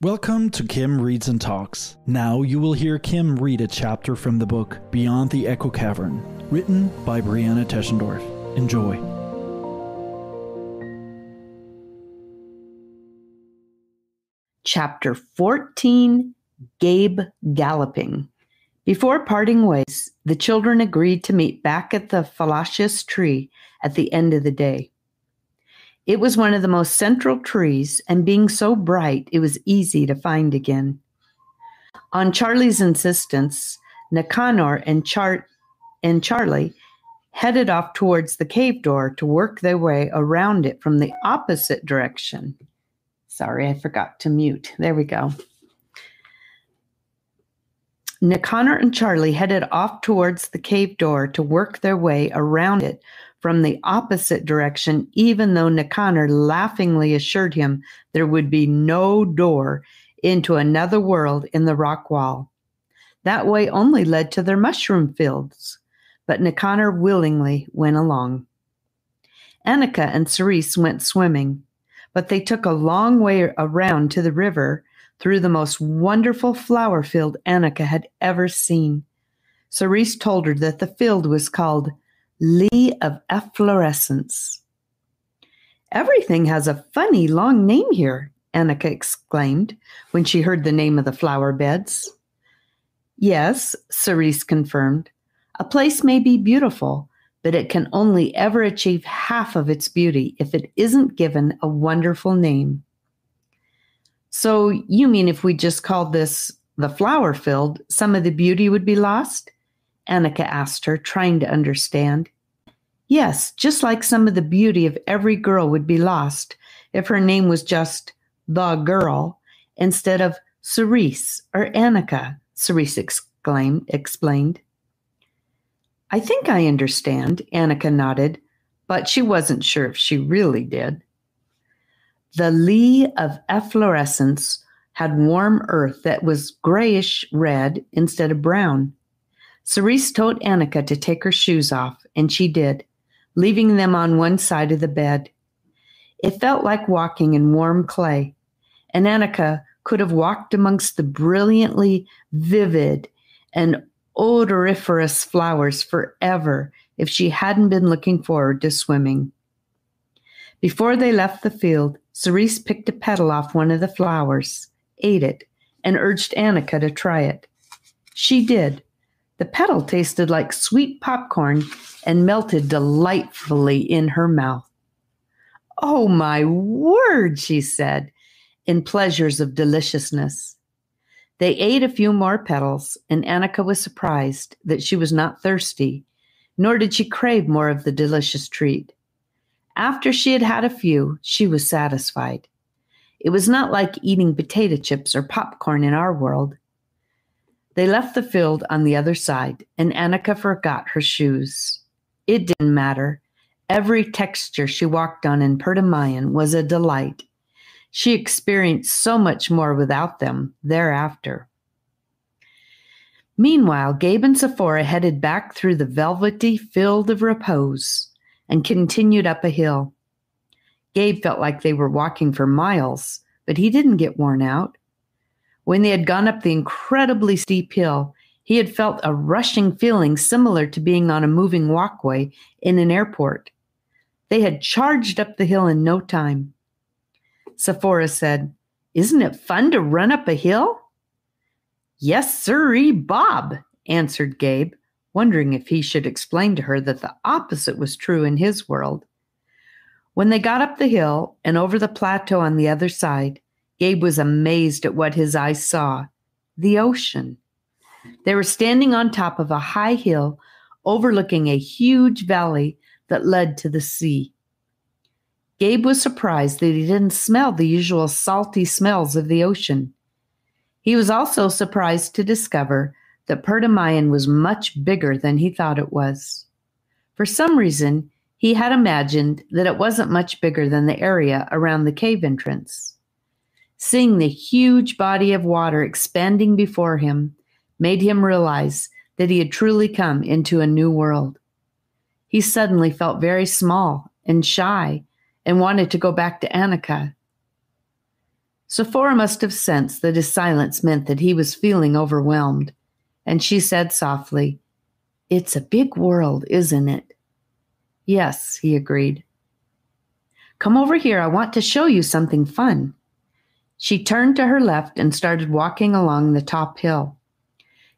Welcome to Kim Reads and Talks. Now you will hear Kim read a chapter from the book Beyond the Echo Cavern, written by BreAnna Teschendorf. Enjoy. Chapter 14 Gabe Galloping. Before parting ways, the children agreed to meet back at the fallacious tree at the end of the day. It was one of the most central trees, and being so bright, it was easy to find again. On Charlie's insistence, Nicanor and, Char- and Charlie headed off towards the cave door to work their way around it from the opposite direction. Sorry, I forgot to mute. There we go. Nicanor and Charlie headed off towards the cave door to work their way around it from the opposite direction, even though Nicanor laughingly assured him there would be no door into another world in the rock wall. That way only led to their mushroom fields, but Nicanor willingly went along. Annika and Cerise went swimming, but they took a long way around to the river through the most wonderful flower field Annika had ever seen. Cerise told her that the field was called Lee of Efflorescence. Everything has a funny long name here, Annika exclaimed when she heard the name of the flower beds. Yes, Cerise confirmed. A place may be beautiful, but it can only ever achieve half of its beauty if it isn't given a wonderful name. So, you mean if we just called this the flower field, some of the beauty would be lost? Annika asked her, trying to understand. Yes, just like some of the beauty of every girl would be lost if her name was just the girl instead of Cerise or Annika, Cerise exclaimed, explained. I think I understand, Annika nodded, but she wasn't sure if she really did. The lee of efflorescence had warm earth that was grayish red instead of brown. Cerise told Annika to take her shoes off, and she did, leaving them on one side of the bed. It felt like walking in warm clay, and Annika could have walked amongst the brilliantly vivid and odoriferous flowers forever if she hadn't been looking forward to swimming. Before they left the field, Cerise picked a petal off one of the flowers, ate it, and urged Annika to try it. She did, the petal tasted like sweet popcorn and melted delightfully in her mouth. Oh, my word, she said, in pleasures of deliciousness. They ate a few more petals, and Annika was surprised that she was not thirsty, nor did she crave more of the delicious treat. After she had had a few, she was satisfied. It was not like eating potato chips or popcorn in our world. They left the field on the other side, and Annika forgot her shoes. It didn't matter. Every texture she walked on in Perdamaian was a delight. She experienced so much more without them thereafter. Meanwhile, Gabe and Sephora headed back through the velvety field of repose and continued up a hill. Gabe felt like they were walking for miles, but he didn't get worn out. When they had gone up the incredibly steep hill, he had felt a rushing feeling similar to being on a moving walkway in an airport. They had charged up the hill in no time. Sephora said, Isn't it fun to run up a hill? Yes, sirree, Bob, answered Gabe, wondering if he should explain to her that the opposite was true in his world. When they got up the hill and over the plateau on the other side, Gabe was amazed at what his eyes saw the ocean. They were standing on top of a high hill overlooking a huge valley that led to the sea. Gabe was surprised that he didn't smell the usual salty smells of the ocean. He was also surprised to discover that Perdamaian was much bigger than he thought it was. For some reason, he had imagined that it wasn't much bigger than the area around the cave entrance. Seeing the huge body of water expanding before him made him realize that he had truly come into a new world. He suddenly felt very small and shy and wanted to go back to Annika. Sephora must have sensed that his silence meant that he was feeling overwhelmed, and she said softly, It's a big world, isn't it? Yes, he agreed. Come over here. I want to show you something fun. She turned to her left and started walking along the top hill.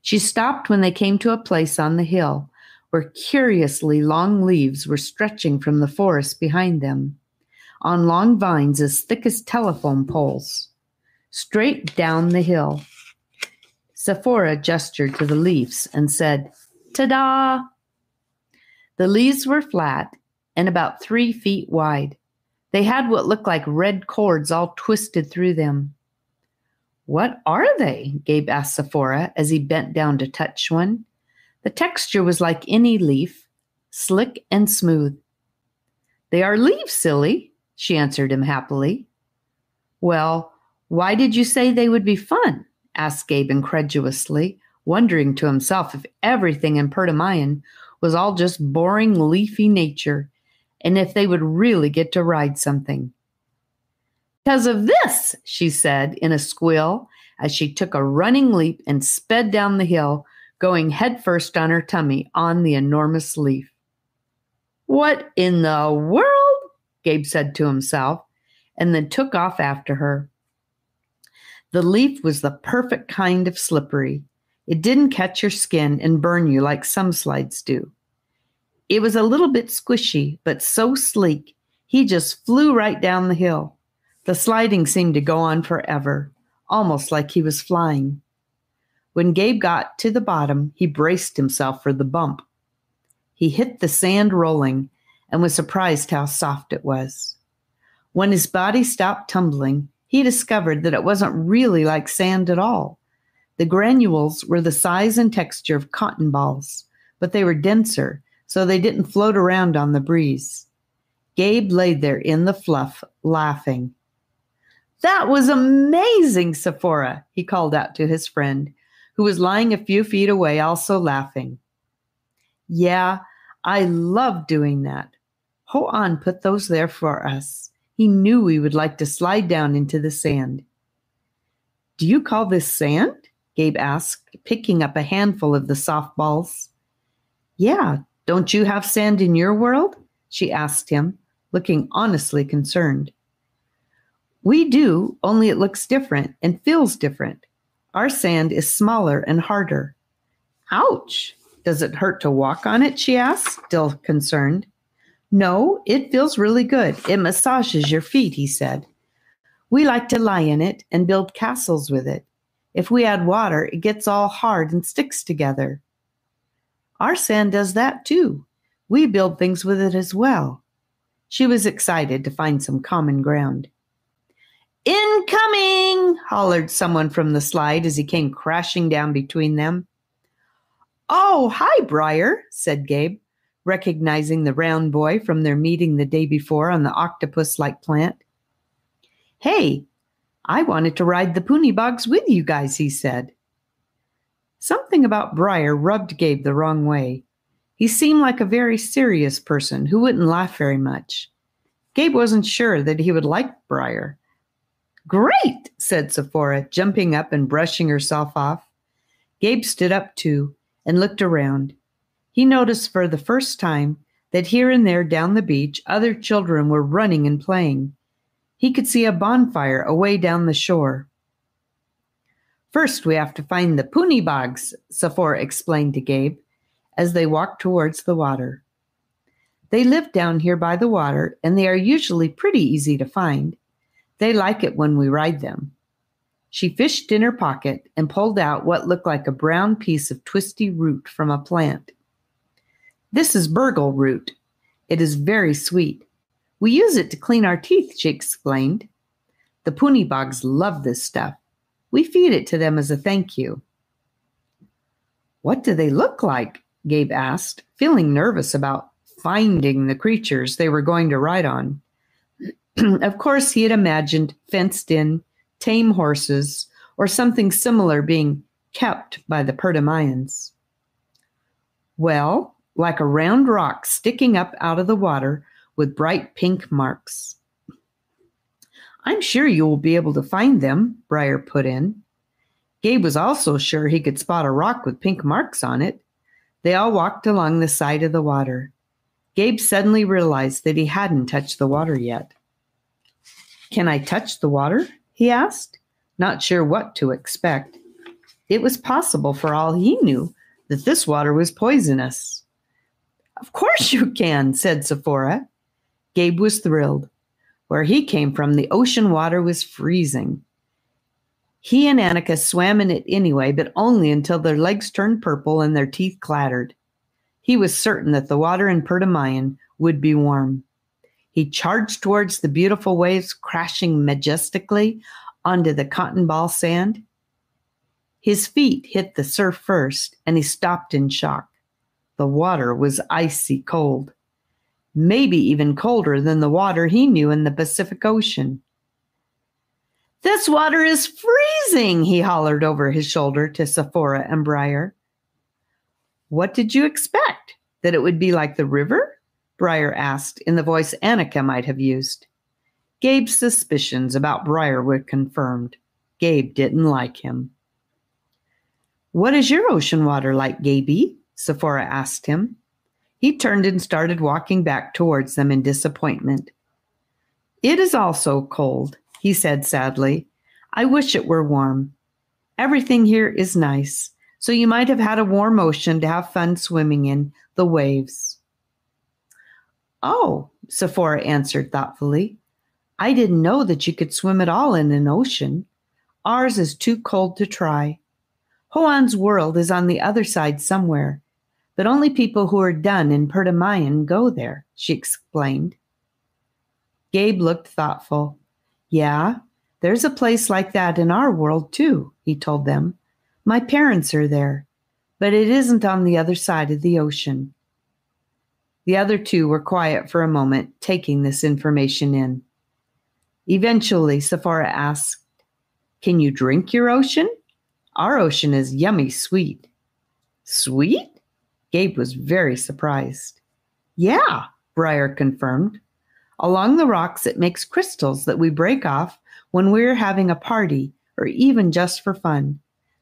She stopped when they came to a place on the hill where curiously long leaves were stretching from the forest behind them, on long vines as thick as telephone poles. Straight down the hill. Sephora gestured to the leaves and said, Ta da! The leaves were flat and about three feet wide. They had what looked like red cords all twisted through them. What are they? Gabe asked Sephora as he bent down to touch one. The texture was like any leaf, slick and smooth. They are leaves, silly, she answered him happily. Well, why did you say they would be fun? asked Gabe incredulously, wondering to himself if everything in Perdamaian was all just boring, leafy nature and if they would really get to ride something. Because of this, she said in a squeal as she took a running leap and sped down the hill, going headfirst on her tummy on the enormous leaf. What in the world? Gabe said to himself, and then took off after her. The leaf was the perfect kind of slippery. It didn't catch your skin and burn you like some slides do. It was a little bit squishy, but so sleek, he just flew right down the hill. The sliding seemed to go on forever, almost like he was flying. When Gabe got to the bottom, he braced himself for the bump. He hit the sand rolling and was surprised how soft it was. When his body stopped tumbling, he discovered that it wasn't really like sand at all. The granules were the size and texture of cotton balls, but they were denser so they didn't float around on the breeze. Gabe laid there in the fluff, laughing. That was amazing, Sephora, he called out to his friend, who was lying a few feet away, also laughing. Yeah, I love doing that. Ho-An put those there for us. He knew we would like to slide down into the sand. Do you call this sand? Gabe asked, picking up a handful of the soft balls. Yeah, don't you have sand in your world? She asked him, looking honestly concerned. We do, only it looks different and feels different. Our sand is smaller and harder. Ouch! Does it hurt to walk on it? She asked, still concerned. No, it feels really good. It massages your feet, he said. We like to lie in it and build castles with it. If we add water, it gets all hard and sticks together. Our sand does that too. We build things with it as well. She was excited to find some common ground. Incoming! hollered someone from the slide as he came crashing down between them. Oh, hi, Briar, said Gabe, recognizing the round boy from their meeting the day before on the octopus like plant. Hey, I wanted to ride the puny bogs with you guys, he said. Something about Briar rubbed Gabe the wrong way. He seemed like a very serious person who wouldn't laugh very much. Gabe wasn't sure that he would like Briar. Great, said Sephora, jumping up and brushing herself off. Gabe stood up too and looked around. He noticed for the first time that here and there down the beach other children were running and playing. He could see a bonfire away down the shore. First, we have to find the puny bogs, Sephora explained to Gabe as they walked towards the water. They live down here by the water, and they are usually pretty easy to find. They like it when we ride them. She fished in her pocket and pulled out what looked like a brown piece of twisty root from a plant. This is burgle root. It is very sweet. We use it to clean our teeth, she explained. The puny bogs love this stuff. We feed it to them as a thank you. What do they look like? Gabe asked, feeling nervous about finding the creatures they were going to ride on. of course, he had imagined fenced in, tame horses, or something similar being kept by the Perdamaians. Well, like a round rock sticking up out of the water with bright pink marks. I'm sure you will be able to find them, Briar put in. Gabe was also sure he could spot a rock with pink marks on it. They all walked along the side of the water. Gabe suddenly realized that he hadn't touched the water yet. Can I touch the water? he asked, not sure what to expect. It was possible, for all he knew, that this water was poisonous. Of course you can, said Sephora. Gabe was thrilled. Where he came from, the ocean water was freezing. He and Annika swam in it anyway, but only until their legs turned purple and their teeth clattered. He was certain that the water in Perdamaian would be warm. He charged towards the beautiful waves crashing majestically onto the cotton ball sand. His feet hit the surf first, and he stopped in shock. The water was icy cold, maybe even colder than the water he knew in the Pacific Ocean. This water is freezing, he hollered over his shoulder to Sephora and Briar. What did you expect? That it would be like the river? Briar asked in the voice Annika might have used. Gabe's suspicions about Briar were confirmed. Gabe didn't like him. What is your ocean water like, Gaby? Sephora asked him. He turned and started walking back towards them in disappointment. It is also cold, he said sadly. I wish it were warm. Everything here is nice, so you might have had a warm ocean to have fun swimming in the waves. Oh, Sephora answered thoughtfully. I didn't know that you could swim at all in an ocean. Ours is too cold to try. Hoan's world is on the other side somewhere, but only people who are done in Perdamaian go there, she explained. Gabe looked thoughtful. Yeah, there's a place like that in our world too, he told them. My parents are there, but it isn't on the other side of the ocean. The other two were quiet for a moment, taking this information in. Eventually, Sephora asked, Can you drink your ocean? Our ocean is yummy sweet. Sweet? Gabe was very surprised. Yeah, Briar confirmed. Along the rocks, it makes crystals that we break off when we're having a party or even just for fun.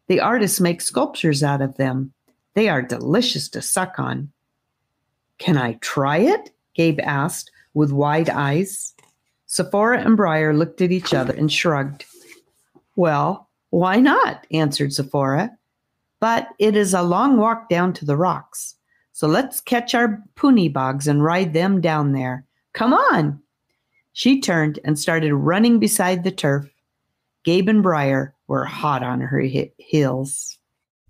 The artists make sculptures out of them. They are delicious to suck on. Can I try it? Gabe asked with wide eyes. Sephora and Briar looked at each other and shrugged. Well, why not? answered Sephora. But it is a long walk down to the rocks. So let's catch our puny bogs and ride them down there. Come on. She turned and started running beside the turf. Gabe and Briar were hot on her heels.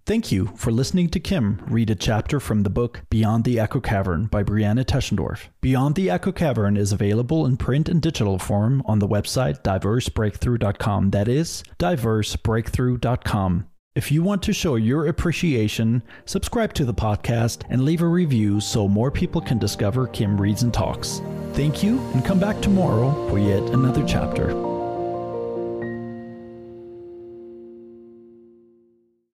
Thank you for listening to Kim read a chapter from the book Beyond the Echo Cavern by BreAnna Teschendorf. Beyond the Echo Cavern is available in print and digital form on the website diversebreakthrough.com. That is, diversebreakthrough.com. If you want to show your appreciation, subscribe to the podcast and leave a review so more people can discover Kim Reads and Talks. Thank you, and come back tomorrow for yet another chapter.